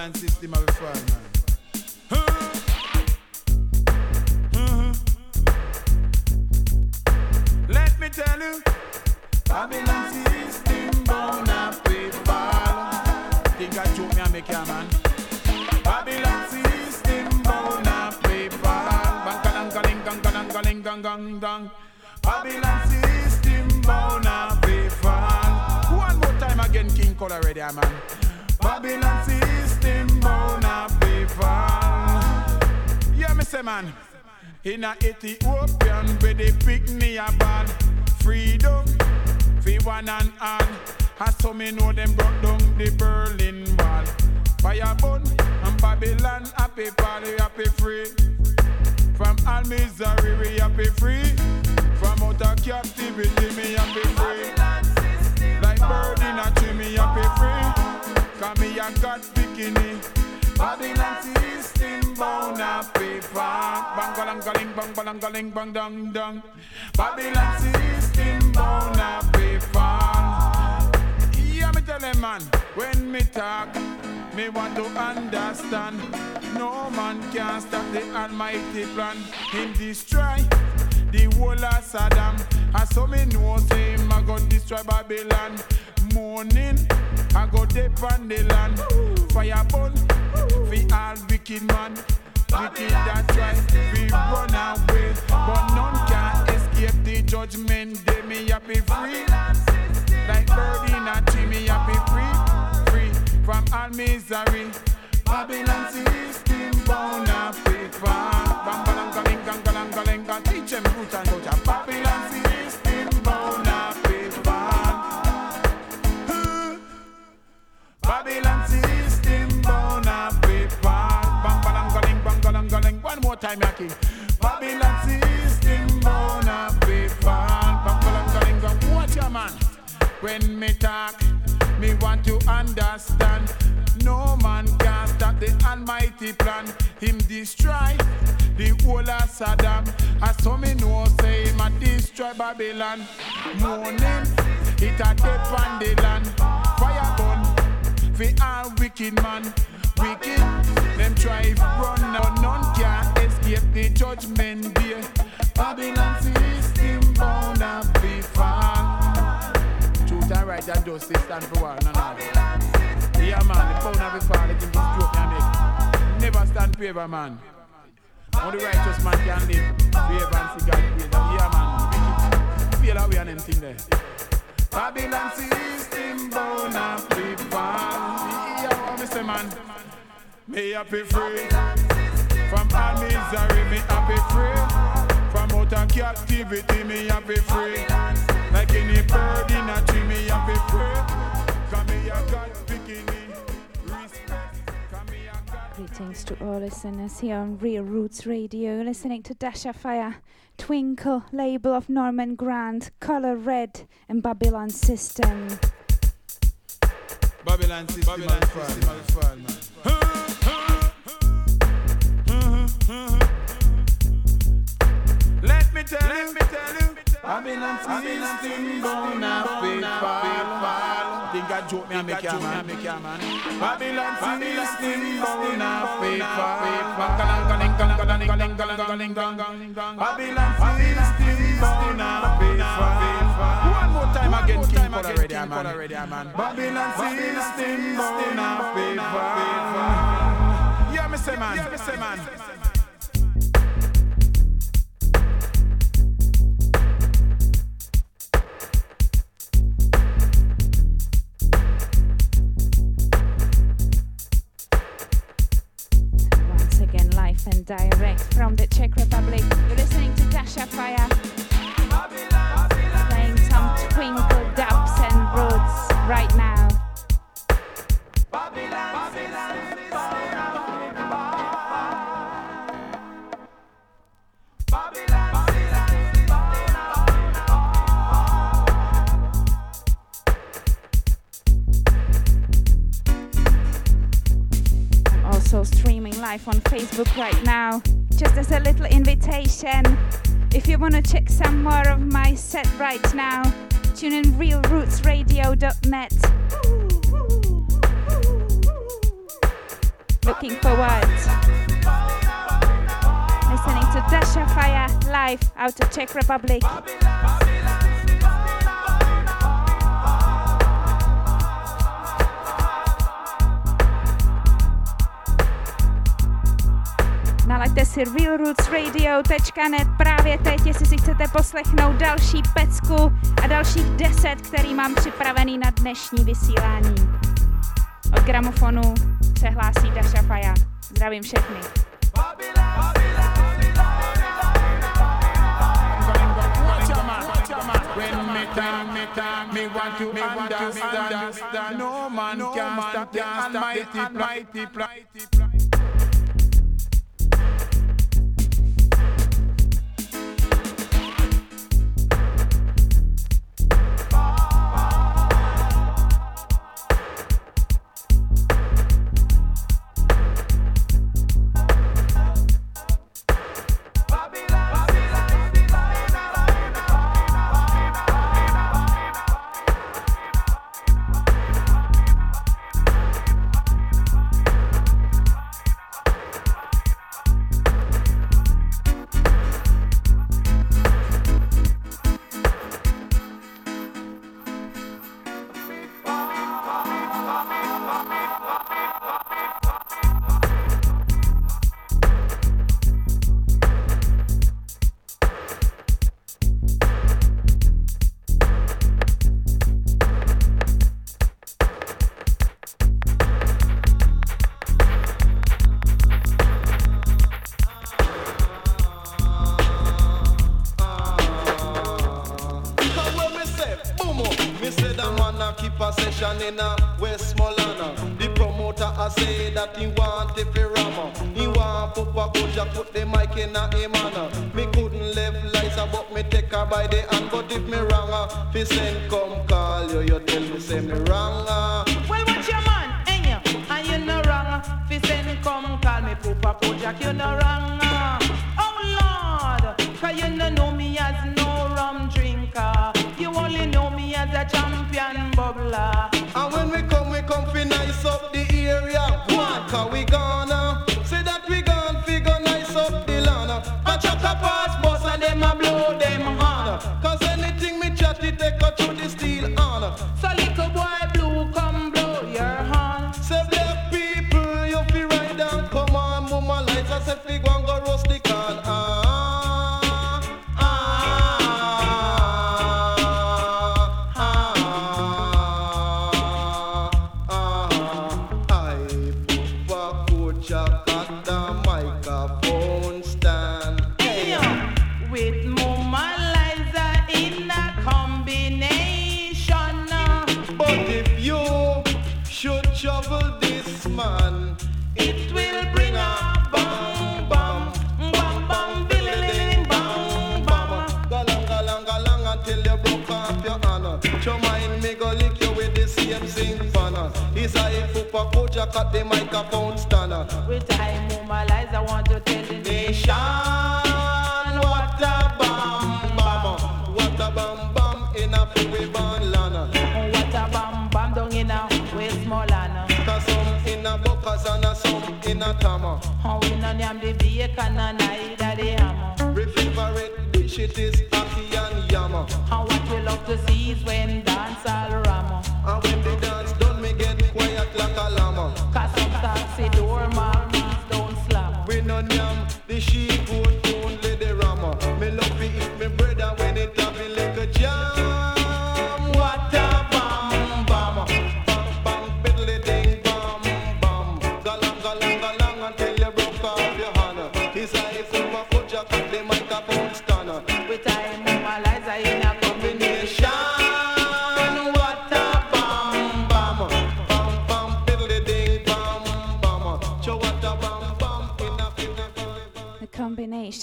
Babylon system of a fall, man. Let me tell you, Babylon system bound up with fall. Think I joke me and make ya man. Babylon system bound up with fall. Bang kalang kaling gang kalang kaling gang gang gang. Babylon system bound up with fall. One more time again, King Cole already, man. Say man. In a Ethiopian where they pick me a ball Freedom, fi one and all I saw me know them brought down the Berlin Wall. Fire burn and Babylon happy we happy free. From all misery we happy free. From out of captivity me happy free. Like bird in a tree me happy free. Cause me a God bikini Babylon system bound up paper. Bang galang galing bang balang galing bang dang dang. Babylon system bound up paper. Yeah, me tell them man, when me talk, me want to understand. No man can stop the Almighty plan. Him destroy the whole of Sodom. And so me know say him a go destroy Babylon. Morning, I go dip on the land. Fire burn, fi all wicked man. Wicked that try, we run away. But none can escape the judgment. They me happy free. Like bird in a tree, me happy free. Free from all misery. Time, Yaki. Babylon system up paper. Bang balang galing gang. Watch ya man. When me talk, me want to understand. No man can stop the Almighty plan. Him destroy the whole of Sodom. As so me know, say him a destroy Babylon. Morning, it a death on the land. Fire gun, fi all wicked man. Wicked, them try run now, none can escape the judgment day. Babylon system bound up be fall. Truth and right and justice stand for one another. Yeah, man, the pound of the fall, it is joke make. Never stand favor, man. Only righteous man can live. Favor and see God praise. Yeah, man. Feel that way and anything there. Babylon system bound up be fall. Yeah, say, man. Me happy free. From all misery, me happy free. From out of captivity, me happy free. Like any bird in a tree, me happy free. Cause me a God bikini. Respect. Me a Greetings to all listeners here on Real Roots Radio. Listening to Dasha Fire, Twinkle, label of Norman Grant, Color Red, and Babylon System. Babylon system Babylon system of fall, man. Let me tell you, me tell you, Babylon system bound up with fall. Think I joke me and make ya man, make ya man. Babylon system galang galang galang. Babylon system bound up with fall. One more time again, King Cole already, man. Babylon system bound up with fall. Yeah, me say man, yeah, me say man. Direct from the Czech Republic. You're listening to Dasha Fire, Facebook right now. Just as a little invitation, if you want to check some more of my set right now, tune in realrootsradio.net. looking forward. Listening to Dasha Fire live out of Czech Republic. Nalaďte si realrootsradio.net právě teď, jestli si chcete poslechnout další pecku a dalších deset, který mám připravený na dnešní vysílání. Od gramofonu se hlásí Daša Faja. Zdravím všechny. me want to understand. No man can stop the almighty,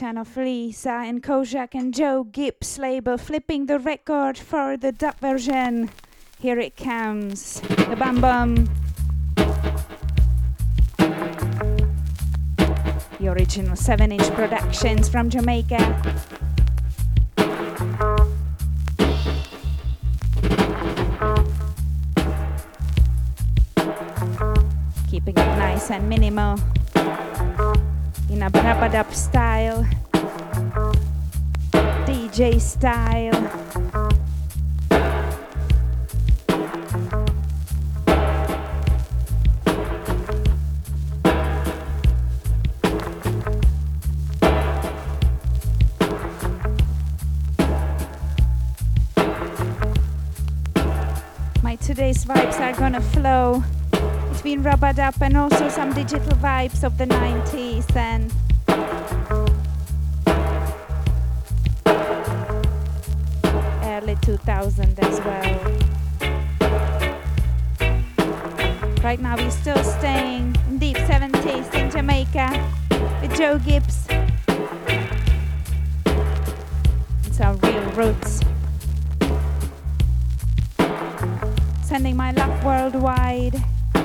mighty. Lisa and Kojak and Joe Gibbs label flipping the record for the dub version. Here it comes, the Bam Bam. The original 7 inch productions from Jamaica. keeping it nice and minimal in a Rub-a-Dub style, DJ style. My Today's vibes are gonna flow between Rub-a-Dub and also some digital vibes of the 90s and early 2000 as well. Right now we're still staying in deep 70s in Jamaica with Joe Gibbs. It's our real roots. sending my love worldwide.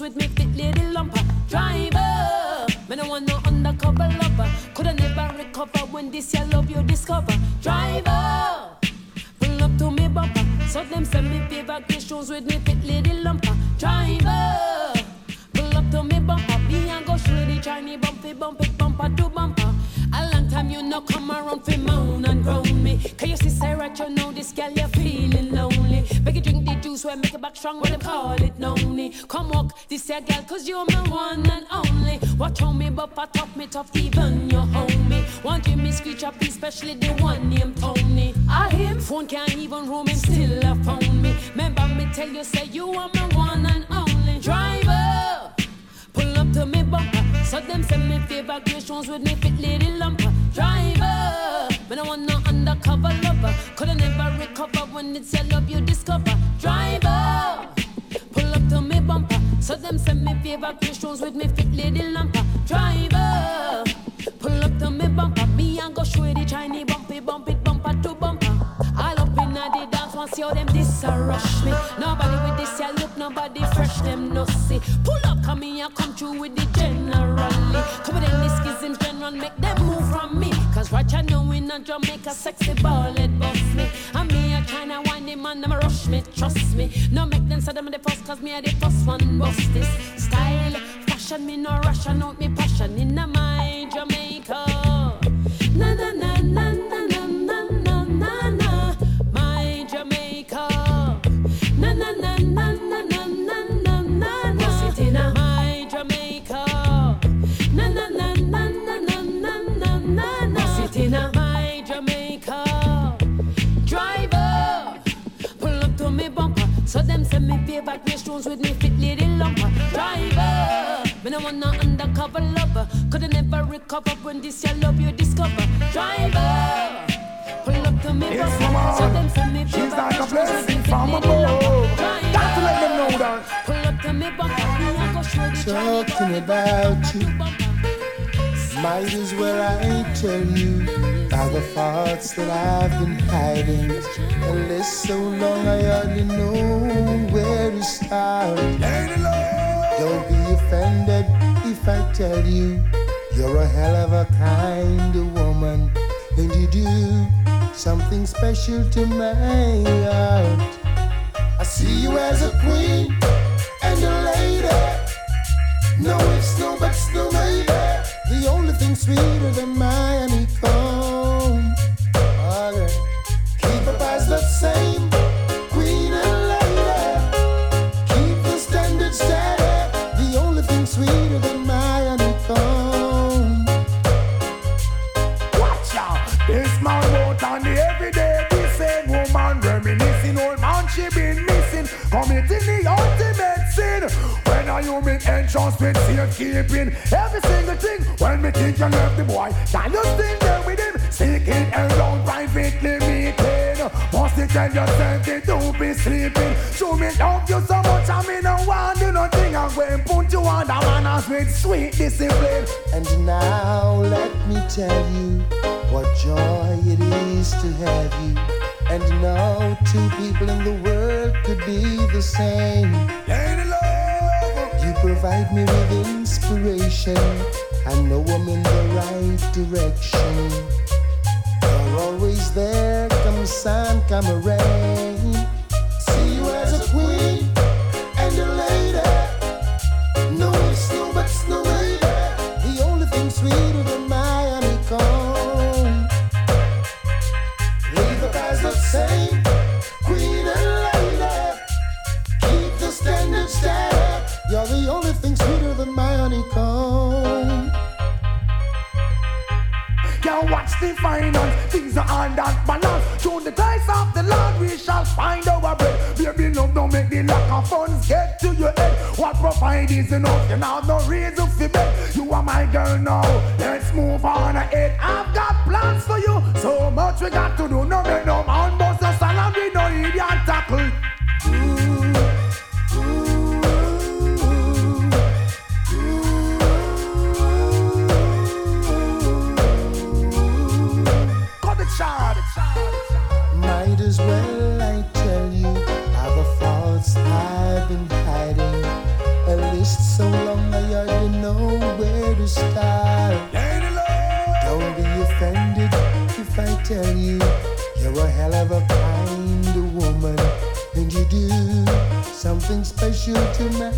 with me one named Tony. I him phone can't even room him, still a phone me. Remember me tell you, say you are my one and only. Driver, pull up to me bumper. So them send me favor creations with me fit lady lumper. Driver, but I want no undercover lover. Coulda never recover when it's your love you discover. Driver, pull up to me bumper. So them send me favor creations with me fit lady lumper. Driver, pull up to me bumper. Me and go show the Chinese bumpy bump it bumper to bumper. All up in the dance, see how them this a rush me. Nobody with this ya look, nobody fresh them no see. Pull up, come here, come through with the generally. Come with them schisms, general, make them move from me. Cause right you know in a Jamaica, sexy ball, it bust me. And me a China wine, the man, them rush me, trust me. No make them say them the first, cause me a the first one, bust this. Style, fashion, me no ration out me passion in the Jamaica. So them send me paper grey stones with me fit lady lumper. Driver, me no want no undercover lover. Coulda never recover when this your love you discover. Driver, pull up to me Yes, bumper. So them send me She's paper like a stones with me blessing from above. Got to let them know that. pull up to me bumper. Me a go talking about you. Might as well I tell you all the thoughts that I've been hiding. A list so long I hardly know where to start. Don't be offended if I tell you you're a hell of a kind woman, and you do something special to my heart. I see you as a queen and a lady. No ifs, no buts, no maybe. The only thing sweeter than my entrance with safekeeping, every single thing. When me think you left the boy, can you still there with him? Sneaking around privately meeting. Must you tell yourself that don't be sleeping. Show me love you so much, I mean no want do nothing. I'm going to put you on the manners with sweet discipline. And now let me tell you what joy it is to have you. And no two people in the world could be the same. Provide me with inspiration. I know I'm in the right direction. You're always there, come sun, come rain. The finance, things are on that balance. Through the dice of the Lord, we shall find our bread. Baby, love don't make the lack of funds get to your head. What provide is enough, you have no reason for bet. You are my girl now, let's move on ahead. I've got plans for you, so much we got to do. No tell you. You're a hell of a kind woman, and you do something special to my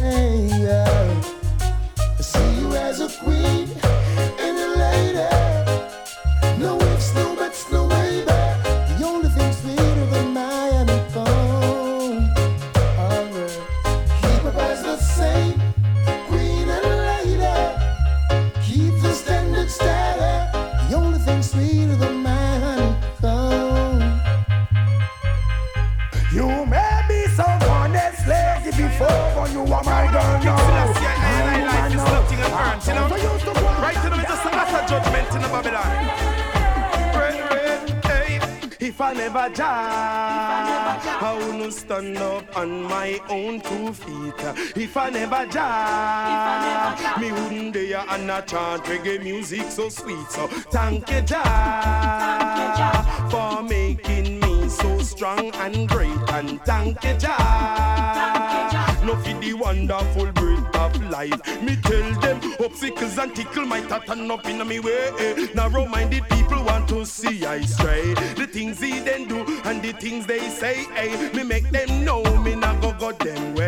never die, me wouldn't dare and not chant reggae music so sweet. So thank you, Jah, for making me so strong and great. And thank you, Jah, no for the wonderful breath of life. Me tell them obstacles and tickle might turn up in me way. Narrow-minded people want to see I stray. The things he then do and the things they say, hey, me make them know me not go go them way.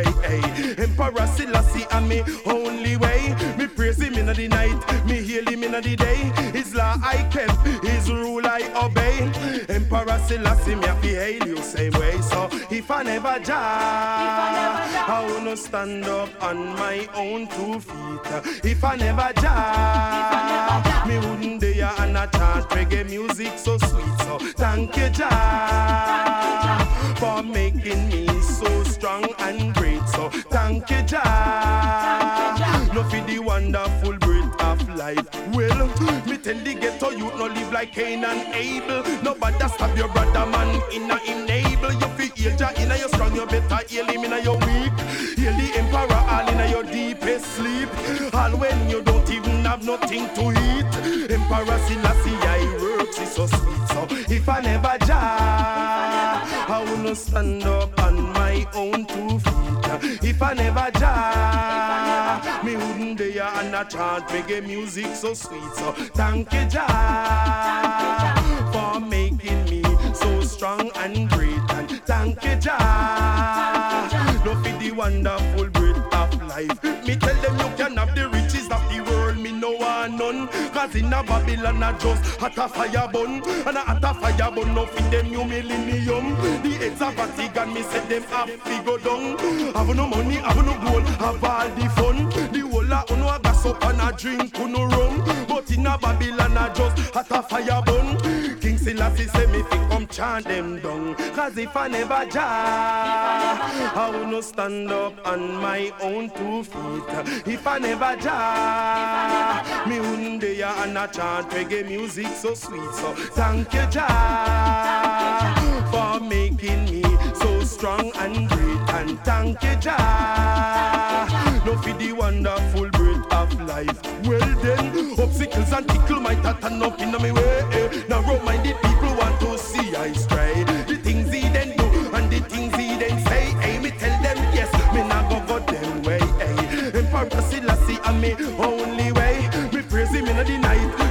Emperor Selassie and me only way. Me praise him in the night, me hail him in the day. His law I kept, Selassie, me have to hail you same way. So if I never die, I wanna stand up on my own two feet. If I never die, me wouldn't dare and I chant reggae music so sweet. So thank you, Jah, for making me so strong and great. So thank you, Jah, no for the wonderful breath of life. Well, tell the ghetto you no live like Cain and Abel. Nobody stop your brother man in a navel. You feel heal Jah in a your strong, you better heal him in a your weak. Heal the emperor all in a your deepest sleep. All when you don't even have nothing to eat. Emperor Selassie, I works is so sweet. So if I never die, I will not stand up on my own two feet. If I never die, me wouldn't and I chant reggae music so sweet. So thank you, Jah, for making me so strong and great. And thank you, Jah, no for the wonderful breath of life. Me tell them you can have the riches of the world, me no want none. Cause in a Babylon I just hot a fire bun. And a hot a fire bun, no fit them new millennium. The heads of Vatican, me said them have to go down. Have no money, have no gold, have all the fun. The of uno a gas up and a drink, uno rum. But in a Babylon I just hot a fire bun. King Selassie say me fi come chant them down. Cause if I never die, I will not stand up on my own two feet. If I never die, me wouldn't dare and I chant reggae music so sweet. So thank you, Jah, for making me so strong and great. And thank you, Jah, no for the wonderful breath of life. Well then, obstacles and tickle might have turn up in my way. eh. Now road-minded people want to see I stray. The things he then do and the things he then say. Hey, me tell them yes, me not go go them way. Hey, Emperor Selassie and me only way. Me praise him in the night,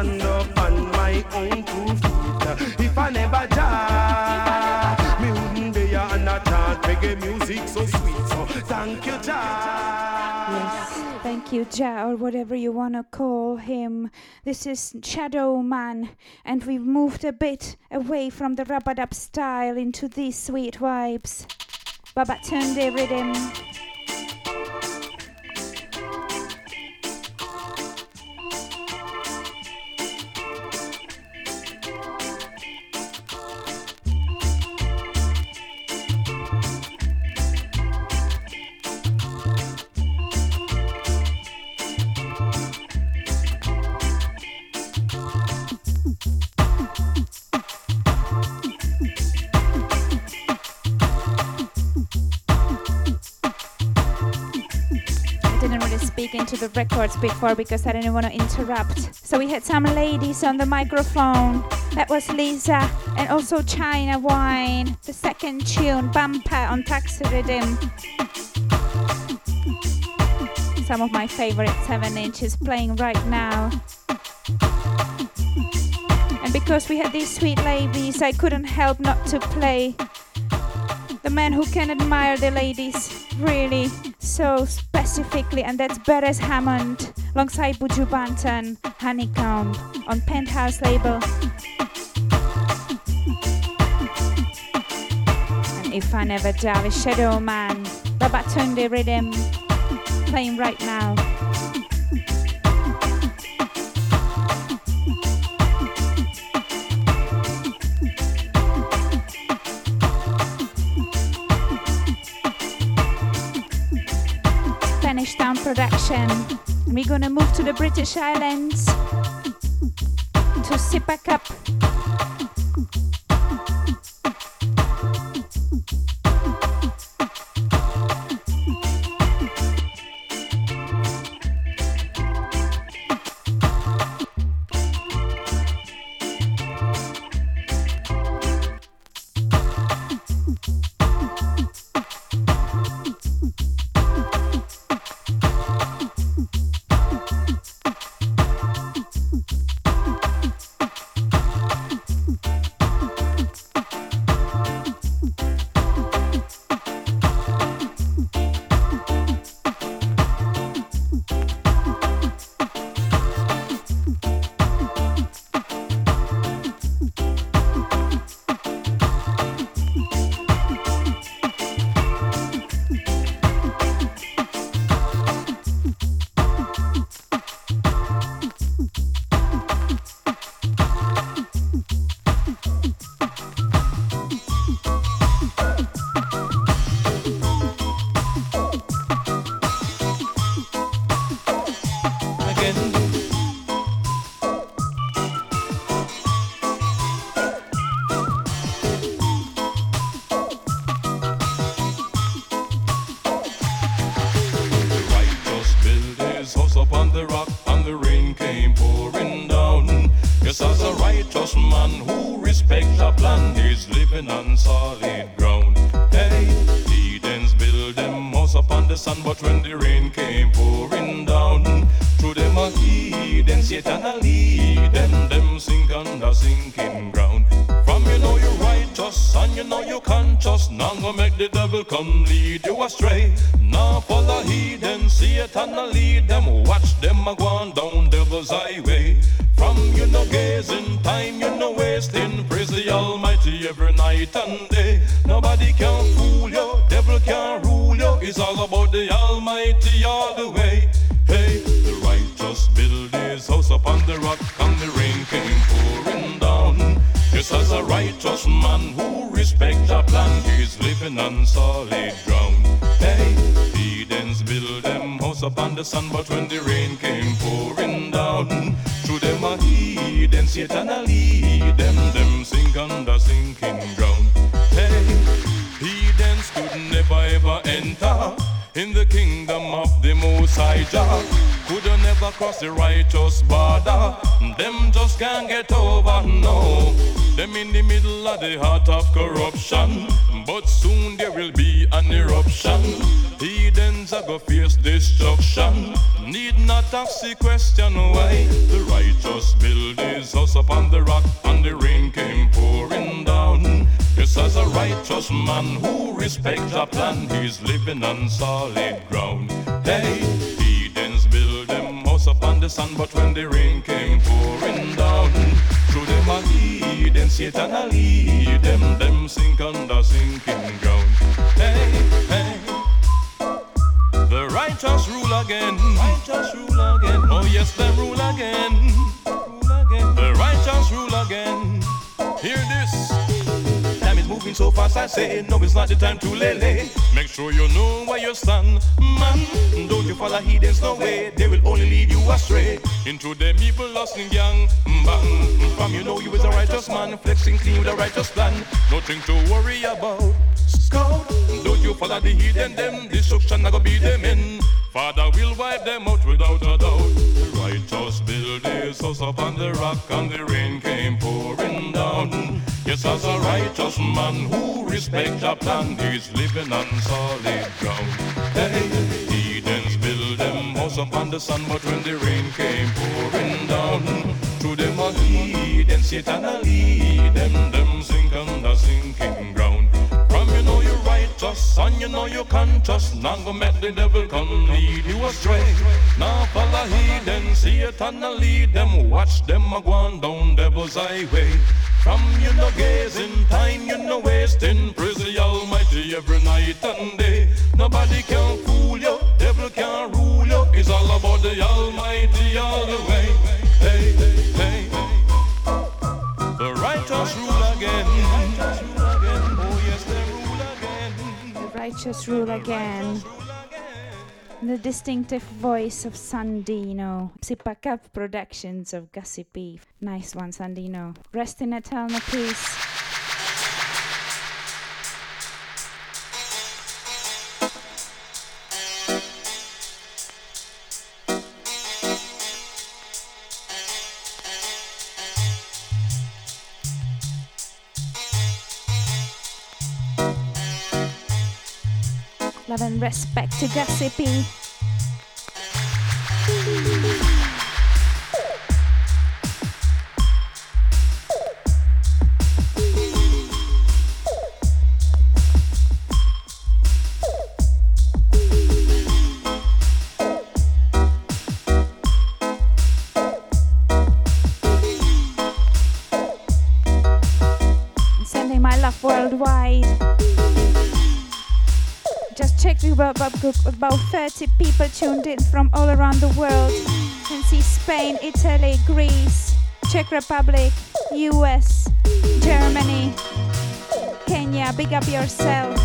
stand up on my own two feet. If I never die, me wouldn't be I chant reggae music so sweet. So thank you, Jah. Yes, thank you, Jah, or whatever you want to call him. This is Shadow Man, and we've moved a bit away from the Rub-a-Dub style into these sweet vibes. Babatunde rhythm. The records before because I didn't want to interrupt. So we had some ladies on the microphone. That was Lisa and also Chyna Whyne. The second tune, Bumper on Taxi Rhythm. Some of my favorite 7 inches playing right now. And because we had these sweet ladies, I couldn't help not to play the man who can admire the ladies really so specifically, and that's Beres Hammond alongside Buju Banton, Honeycomb on Penthouse label. And if I never die, with Shadow Man, Babatunde Rhythm playing right now. Production. We're gonna move to the British Islands to Sip a Cup. Come lead you astray. Now follow heathen, Satan a lead them, watch them a go solid ground. Hey, heathens build them house upon the sun, but when the rain came pouring down. To them a and Satan a lead them, them sink under sinking ground. Hey, heathens could never ever enter in the kingdom of the Most High Jah. Could never cross the righteous border. Them just can't get over, no. Them in the middle of the heart of corruption. But soon there will be an eruption. Heathens are go face destruction. Need not ask the question why. The righteous build his house upon the rock, and the rain came pouring down. Yes, as a righteous man who respects a plan, he's living on solid ground. Hey, heathens build them house upon the sun, but when the rain came pouring down, through them a heathen, Satan a lead them, them sink under sinking ground. Righteous rule again, righteous rule again. Oh yes, them rule again, rule again. The righteous rule again. Hear this. Time is moving so fast, I say, no, it's not the time to lay. Make sure you know where you stand, man. Don't you follow heathens no way, they will only lead you astray. Into them evil lusting gang, bang. From you know you is a righteous man, flexing clean with a righteous plan. Nothing to worry about. Scout, you follow the heathen, them destruction, I go be them in. Father will wipe them out without a doubt. The righteous build his house upon the rock, and the rain came pouring down. Yes, as a righteous man who respects a plan, he's living on solid ground. Hey, heathens build them house upon the sun, but when the rain came pouring down, through them a heathen, Satan a lead them, and you know you conscious, now go make the devil come lead you astray. Now follow heathen, Satan a lead them, watch them a go down devil's highway. From you know gazing time, you know wasting, praise the Almighty every night and day. Nobody can fool you, devil can rule you. It's all about the Almighty all the way. Righteous rule again. The distinctive voice of Sandeeno. Sipaka Productions of Gussie P. Nice one, Sandeeno. Rest in eternal peace. Love and respect to Gussie about 30 people tuned in from all around the world. You can see Spain, Italy, Greece, Czech Republic, US, Germany, Kenya. Big up yourself.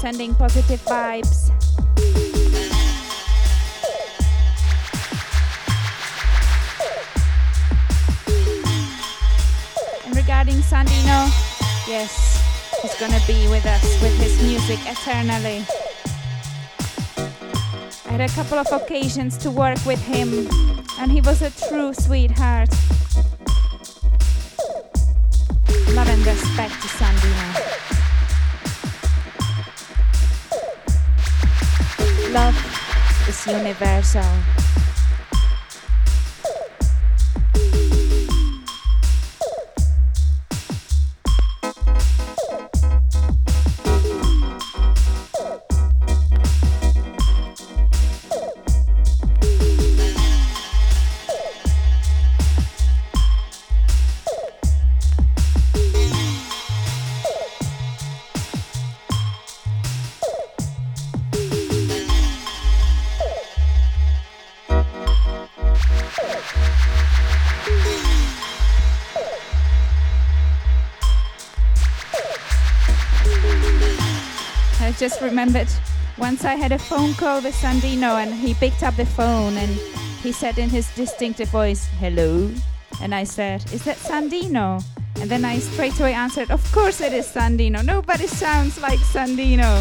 Sending positive vibes. Gonna be with us with his music eternally. I had a couple of occasions to work with him, and he was a true sweetheart. Love and respect to Sandeeno. Love is universal. Just remembered once I had a phone call with Sandeeno and he picked up the phone and he said in his distinctive voice, hello. And I said, is that Sandeeno? And then I straight away answered, of course it is Sandeeno. Nobody sounds like Sandeeno.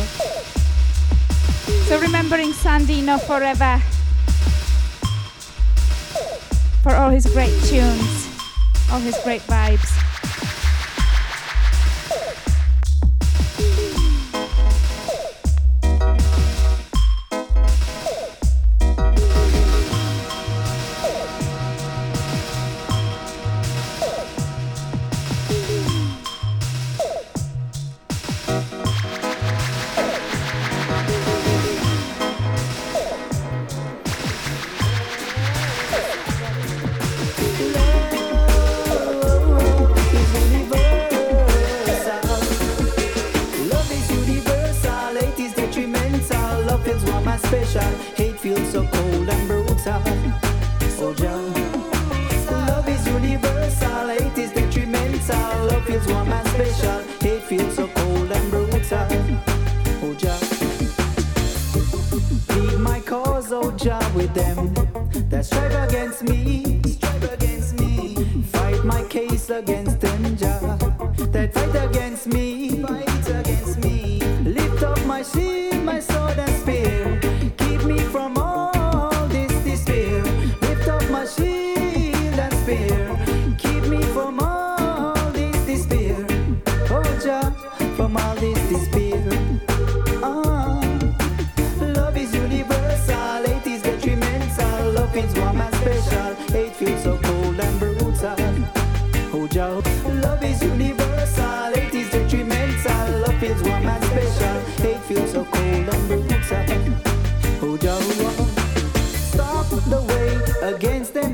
So remembering Sandeeno forever for all his great tunes, all his great vibes.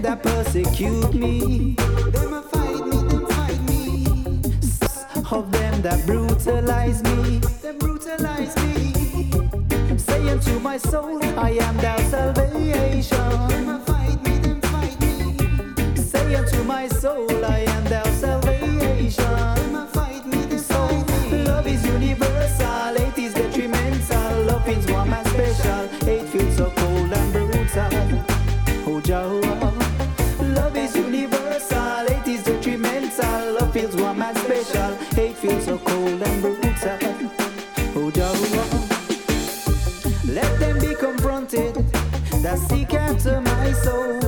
that persecute me. Them a fight me, them fight me. Of them that brutalize me, them brutalize me. Saying to my soul, I am thou salvation. Them a fight me, them fight me. Saying to my soul, I am thou salvation. that sea captured my soul.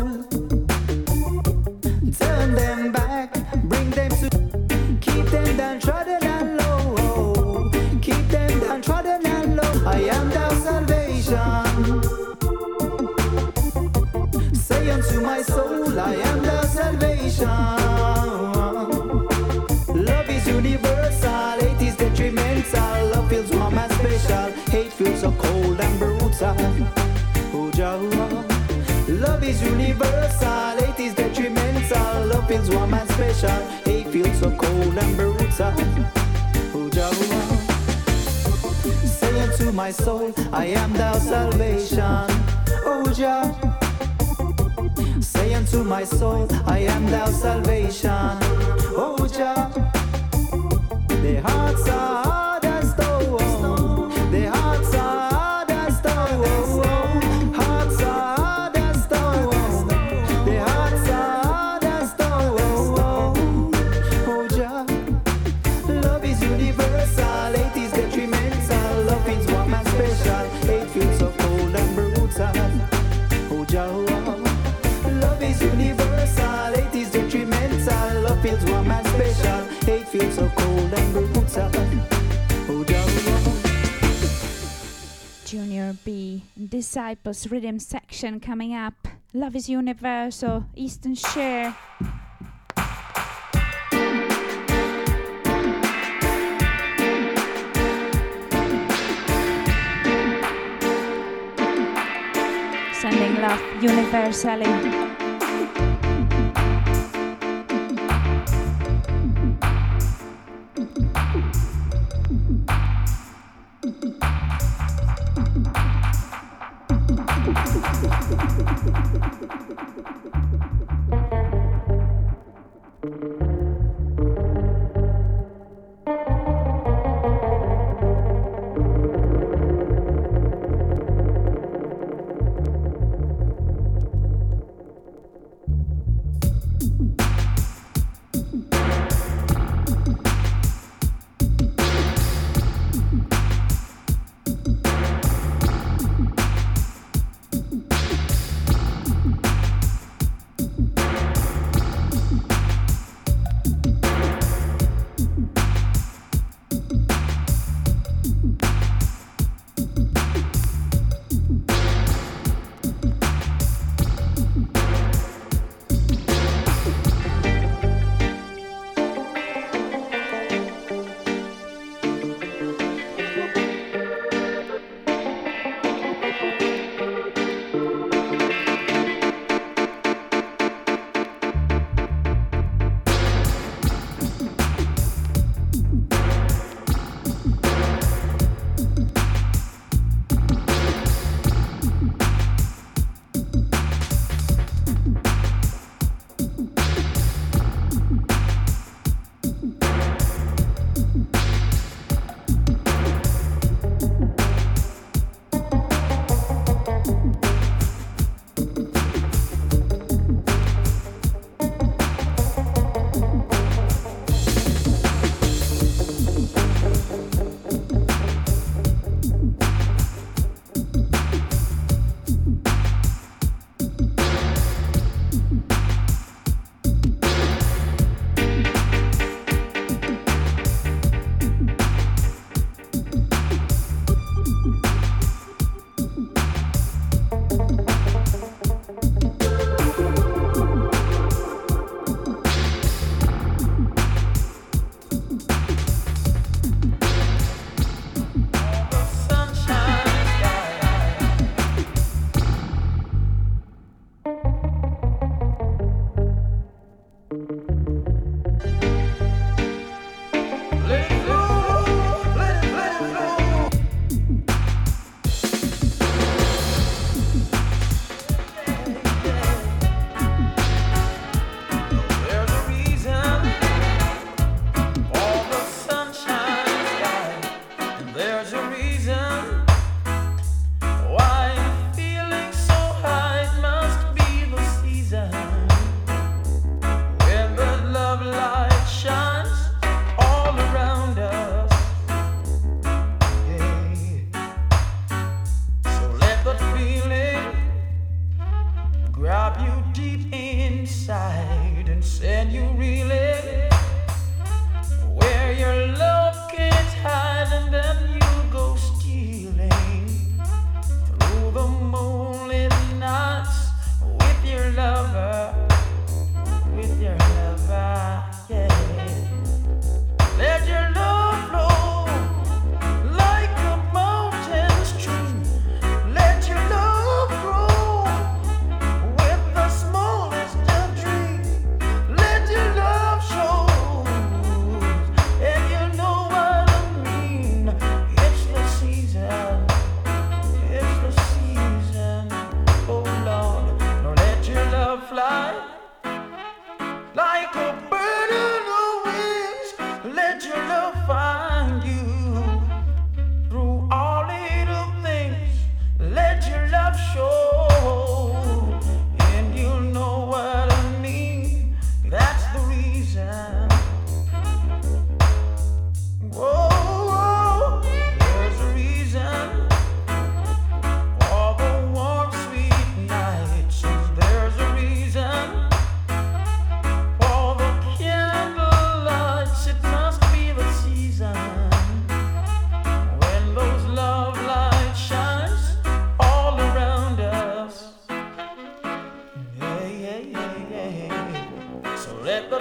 Say Junior Bee Disciples Rhythm section coming up. Love is Universal, Eastern Sher. Sending love universally.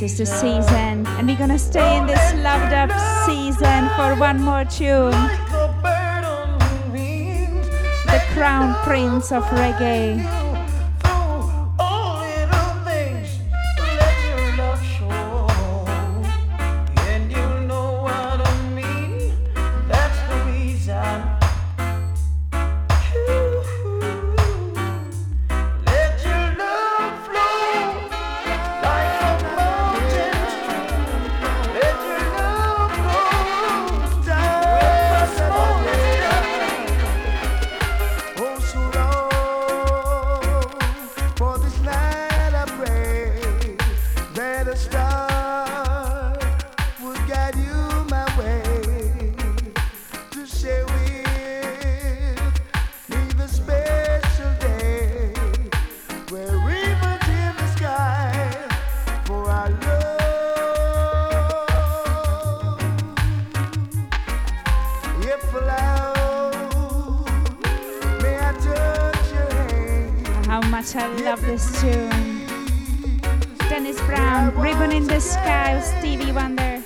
this is the season, and we're gonna stay in this loved up season for one more tune. The Crown Prince of Reggae. this tune. Dennis Brown, Ribbon in the Sky, Stevie Wonder.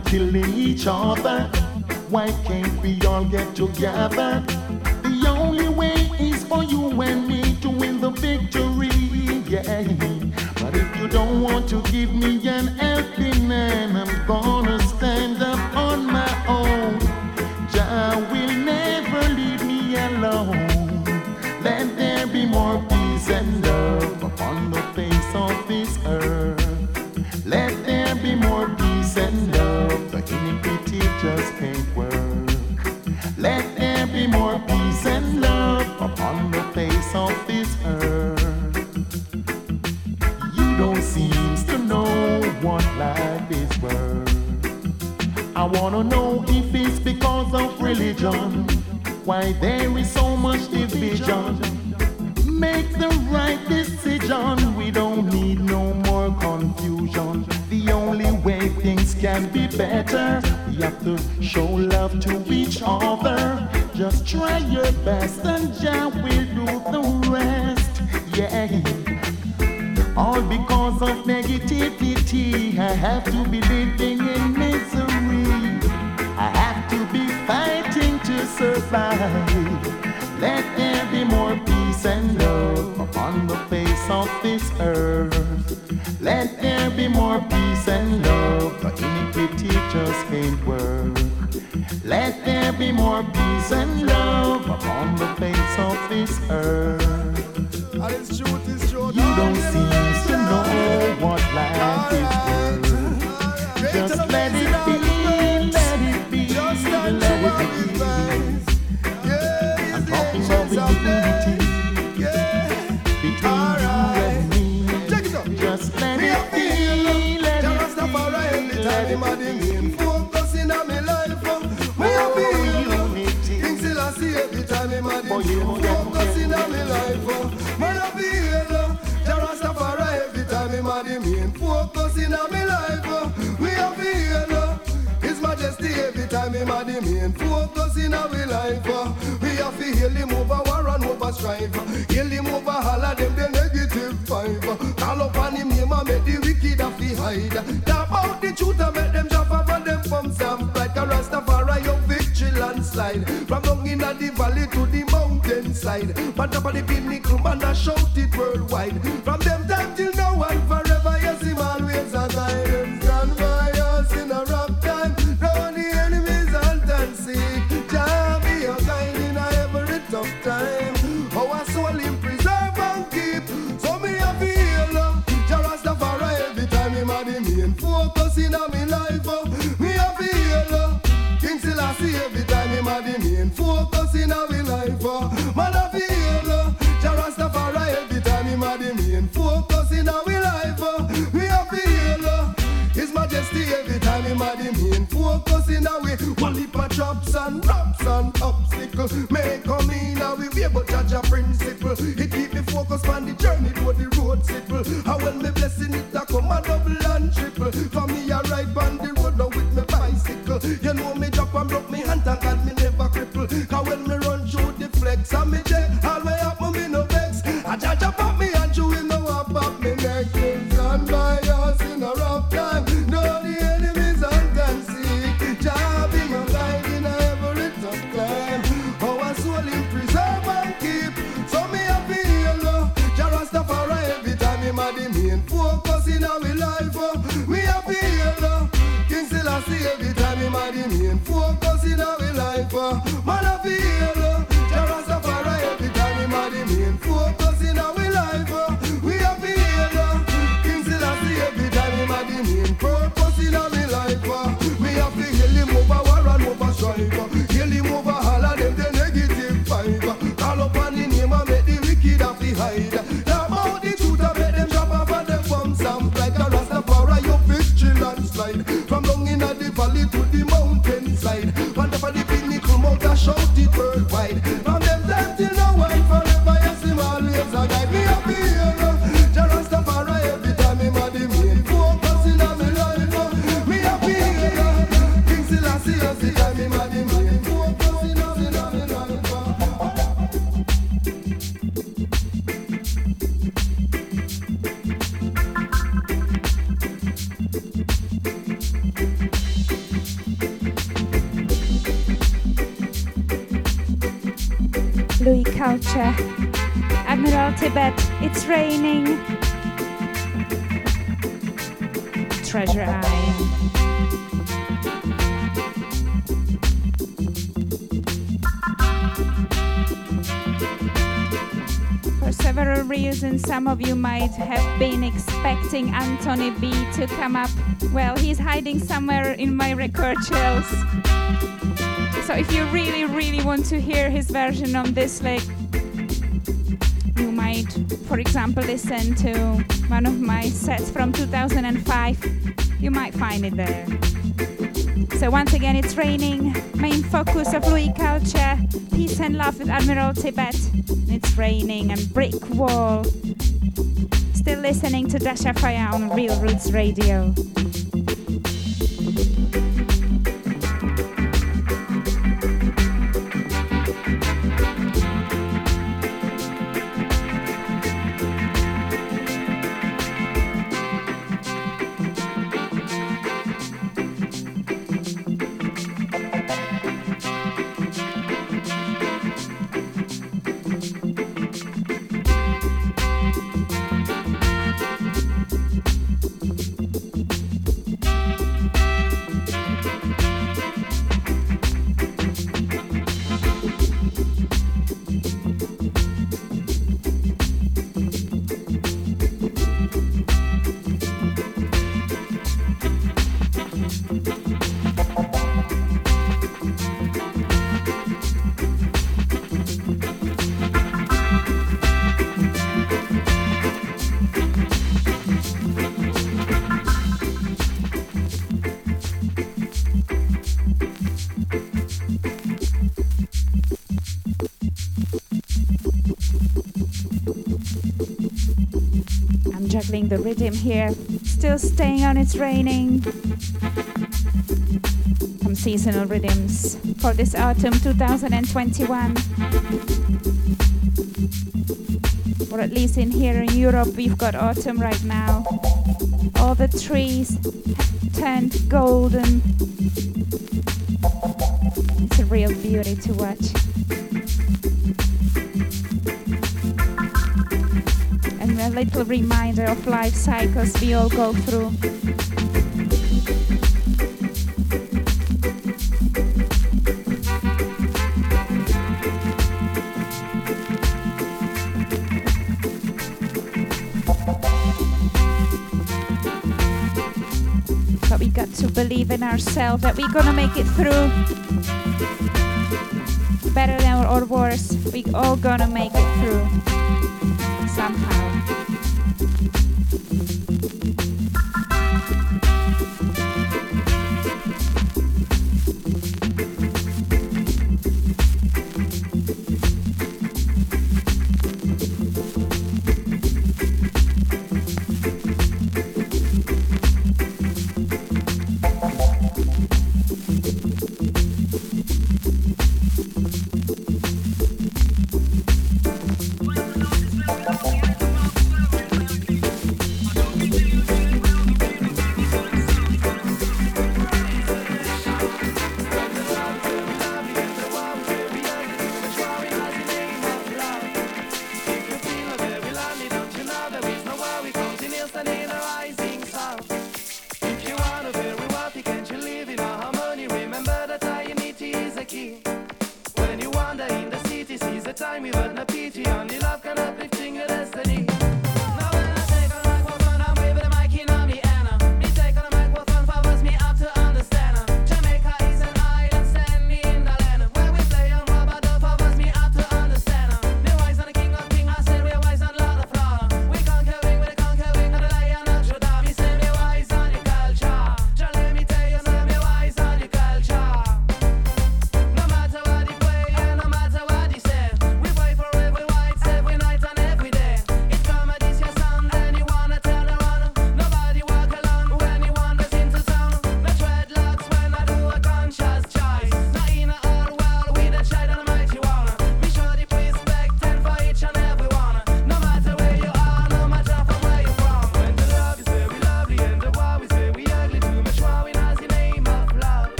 Fighting be more peace and love upon the face of this earth. You don't seem to know what life is worth. I wanna know if it's because of religion. Why there is so much division. Make the right decision. We don't need no more confusion. The only way things can be better, we have to show love to each other. Just try your best and Jah will do the rest. Yeah. All because of negativity, I have to be living in misery. I have to be fighting to survive. Let there be more peace and love upon the face of this earth. Let there be more peace and love. The iniquity just can't work. Let there be more peace and love upon the face of this earth. And it's true, it's true. You don't seem to know what life is focus in we life. uh. We have to hail him over war and over strife. Uh. Hail him over all of them the negative five. Uh. Call upon him name and make the wicked have to hide. Uh. Talk about the truth and make them jump up and them from some like a Rastafari your victory landslide. From down in the valley to the mountainside. But top of the pinnacle man a shout it worldwide. From a but judge a principle. It keep me focused on the journey to the road simple. And when me blessing it, I come a double and triple. For me, I ride on the road now with me bicycle. You know me drop and broke me hand and God me never cripple. Cause when me run landslide. From down in the valley to the some of you might have been expecting Anthony B to come up. Well, he's hiding somewhere in my record shelves. So if you really, really want to hear his version on this lick, you might, for example, listen to one of my sets from 2005. You might find it there. So once again, it's raining. Main focus of Louie Culture, peace and love with Admiral Tibet. It's raining and brick wall. Listening to Dasha Fire on Real Roots Radio. The rhythm here. Still staying on it's raining. Some seasonal rhythms for this autumn 2021. Or at least in here in Europe, we've got autumn right now. All the trees turned golden. It's a real beauty to watch. Little reminder of life cycles we all go through. But we got to believe in ourselves that we're gonna make it through. Better than or worse, we all gonna make it through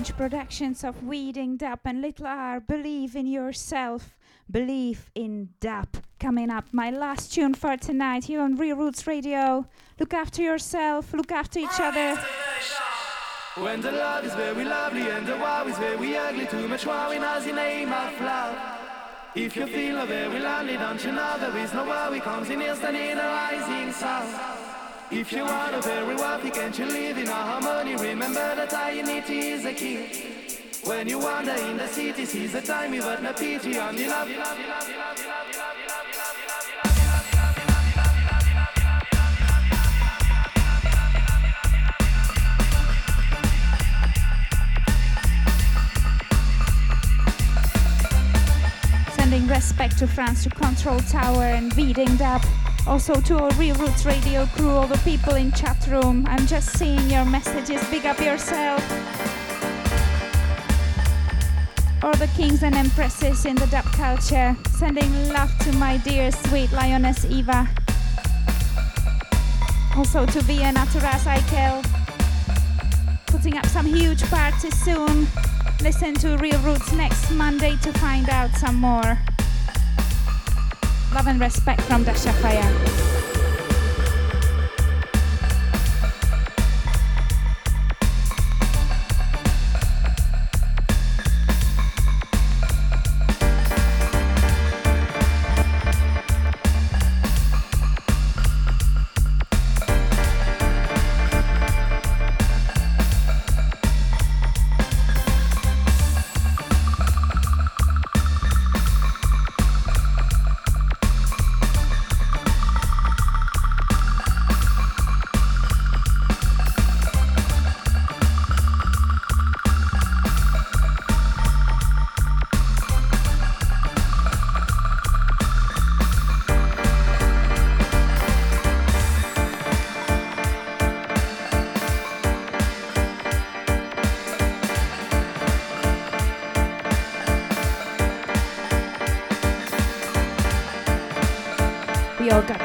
productions of Weeding Dub and Little R. Believe in yourself. Believe in Dub. Coming up, my last tune for tonight here on Real Roots Radio. Look after yourself, look after each other. When the love is very lovely and the war is very ugly, too much in us in name of love. If you feel very lonely, don't you know there is no worry comes in instant in a rising sun. If you want a very wealthy, can't you live in a harmony? Remember that unity is the key. When you wander in the city, seize the time, you got no pity on the love. Sending respect to France to Control Tower and Weeding Dub. Also to our Real Roots Radio crew, all the people in chat room. I'm just seeing your messages. Big up yourself. All the kings and empresses in the dub culture. Sending love to my dear sweet lioness Eva. Also to Vienna, to Ras Eichel. Putting up some huge parties soon. Listen to Real Roots next Monday to find out some more. Love and respect from Dasha Fire.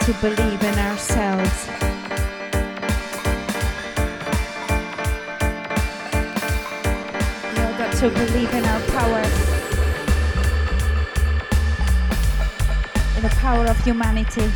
To believe in ourselves. We all got to believe in our power. In the power of humanity.